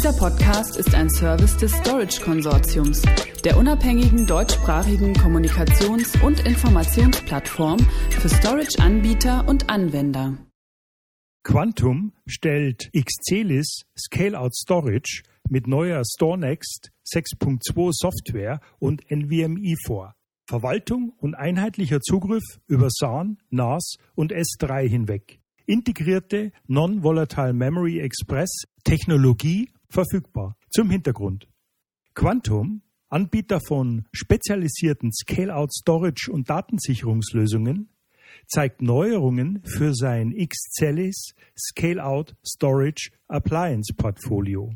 Dieser Podcast ist ein Service des Storage Konsortiums, der unabhängigen deutschsprachigen Kommunikations- und Informationsplattform für Storage-Anbieter und Anwender. Quantum stellt Xcelis Scale-out Storage mit neuer StoreNext 6.2 Software und NVMe vor. Verwaltung und einheitlicher Zugriff über SAN, NAS und S3 hinweg. Integrierte Non-Volatile Memory Express Technologie verfügbar. Zum Hintergrund. Quantum, Anbieter von spezialisierten Scale-out Storage und Datensicherungslösungen, zeigt Neuerungen für sein Xcelis Scale-out Storage Appliance Portfolio.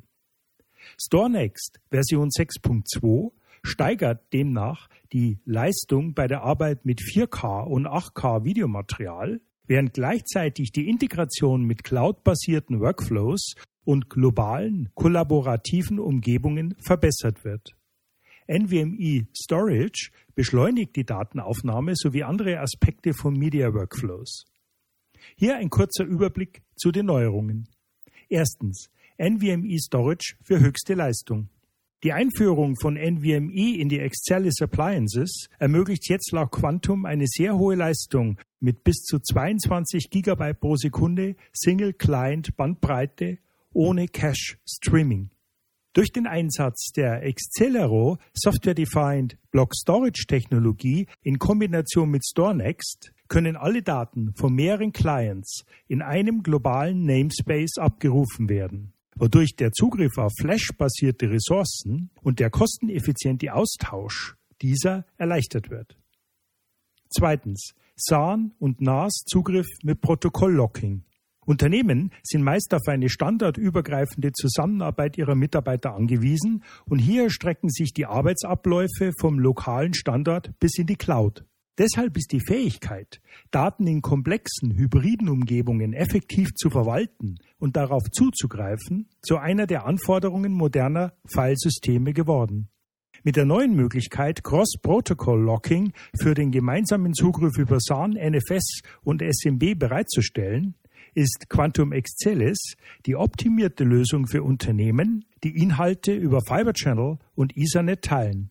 StoreNext Version 6.2 steigert demnach die Leistung bei der Arbeit mit 4K und 8K Videomaterial, während gleichzeitig die Integration mit cloud-basierten Workflows und globalen kollaborativen Umgebungen verbessert wird. NVMe Storage beschleunigt die Datenaufnahme sowie andere Aspekte von Media Workflows. Hier ein kurzer Überblick zu den Neuerungen. Erstens NVMe Storage für höchste Leistung. Die Einführung von NVMe in die Excellis Appliances ermöglicht jetzt laut Quantum eine sehr hohe Leistung mit bis zu 22 GB pro Sekunde Single Client Bandbreite ohne Cache Streaming. Durch den Einsatz der Excelero Software Defined Block Storage Technologie in Kombination mit StoreNext können alle Daten von mehreren Clients in einem globalen Namespace abgerufen werden, wodurch der Zugriff auf Flash-basierte Ressourcen und der kosteneffiziente Austausch dieser erleichtert wird. Zweitens SAN und NAS Zugriff mit Protokoll-Locking. Unternehmen sind meist auf eine standardübergreifende Zusammenarbeit ihrer Mitarbeiter angewiesen und hier strecken sich die Arbeitsabläufe vom lokalen Standort bis in die Cloud. Deshalb ist die Fähigkeit, Daten in komplexen hybriden Umgebungen effektiv zu verwalten und darauf zuzugreifen, zu einer der Anforderungen moderner Filesysteme geworden. Mit der neuen Möglichkeit Cross-Protocol Locking für den gemeinsamen Zugriff über SAN, NFS und SMB bereitzustellen, ist Quantum Excellis die optimierte Lösung für Unternehmen, die Inhalte über Fiber Channel und Ethernet teilen.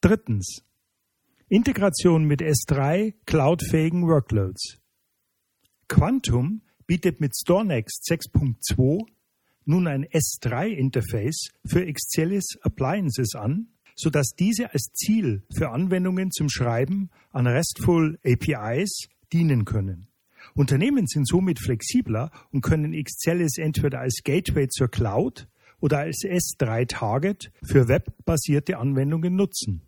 Drittens. Integration mit S3 cloudfähigen Workloads. Quantum bietet mit StoreNext 6.2 nun ein S3-Interface für Excellis Appliances an, sodass diese als Ziel für Anwendungen zum Schreiben an RESTful APIs dienen können. Unternehmen sind somit flexibler und können Xcelis entweder als Gateway zur Cloud oder als S3-Target für webbasierte Anwendungen nutzen.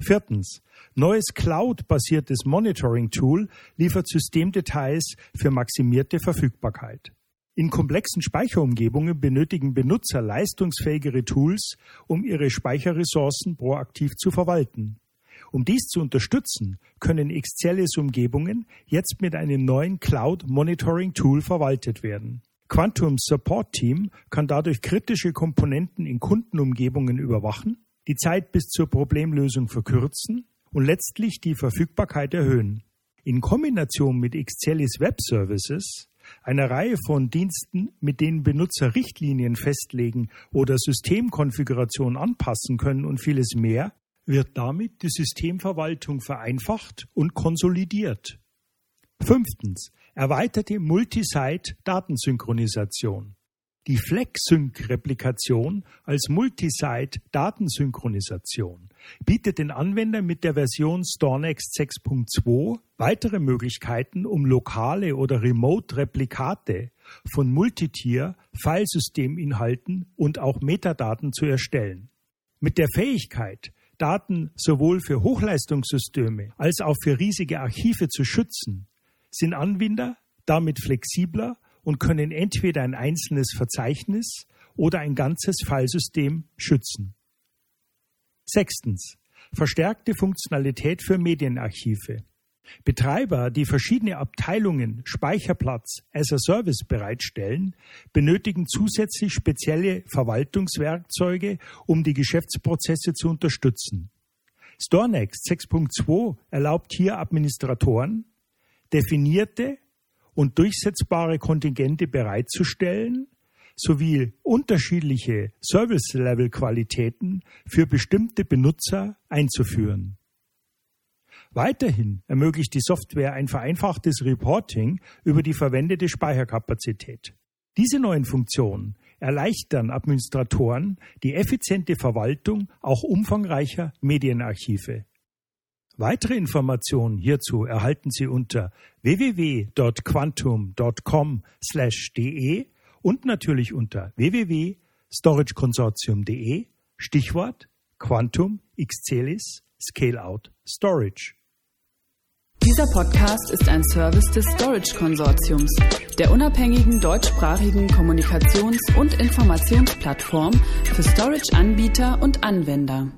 Viertens. Neues Cloud-basiertes Monitoring-Tool liefert Systemdetails für maximierte Verfügbarkeit. In komplexen Speicherumgebungen benötigen Benutzer leistungsfähigere Tools, um ihre Speicherressourcen proaktiv zu verwalten. Um dies zu unterstützen, können Excelis-Umgebungen jetzt mit einem neuen Cloud-Monitoring-Tool verwaltet werden. Quantum Support Team kann dadurch kritische Komponenten in Kundenumgebungen überwachen, die Zeit bis zur Problemlösung verkürzen und letztlich die Verfügbarkeit erhöhen. In Kombination mit Excelis Web Services, einer Reihe von Diensten, mit denen Benutzer Richtlinien festlegen oder Systemkonfigurationen anpassen können und vieles mehr, wird damit die Systemverwaltung vereinfacht und konsolidiert. Fünftens. Erweiterte Multisite-Datensynchronisation. Die FlexSync-Replikation als Multisite-Datensynchronisation bietet den Anwendern mit der Version StoreNext 6.2 weitere Möglichkeiten, um lokale oder Remote-Replikate von Multitier-Filesysteminhalten und auch Metadaten zu erstellen. Mit der Fähigkeit, Daten sowohl für Hochleistungssysteme als auch für riesige Archive zu schützen, sind Anwender damit flexibler und können entweder ein einzelnes Verzeichnis oder ein ganzes Filesystem schützen. Sechstens. Verstärkte Funktionalität für Medienarchive. Betreiber, die verschiedene Abteilungen Speicherplatz as a Service bereitstellen, benötigen zusätzlich spezielle Verwaltungswerkzeuge, um die Geschäftsprozesse zu unterstützen. StoreNext 6.2 erlaubt hier Administratoren, definierte und durchsetzbare Kontingente bereitzustellen, sowie unterschiedliche Service-Level-Qualitäten für bestimmte Benutzer einzuführen. Weiterhin ermöglicht die Software ein vereinfachtes Reporting über die verwendete Speicherkapazität. Diese neuen Funktionen erleichtern Administratoren die effiziente Verwaltung auch umfangreicher Medienarchive. Weitere Informationen hierzu erhalten Sie unter www.quantum.com/de und natürlich unter www.storageconsortium.de Stichwort Quantum Xcelis Scale-out Storage. Dieser Podcast ist ein Service des Storage Konsortiums, der unabhängigen deutschsprachigen Kommunikations- und Informationsplattform für Storage-Anbieter und Anwender.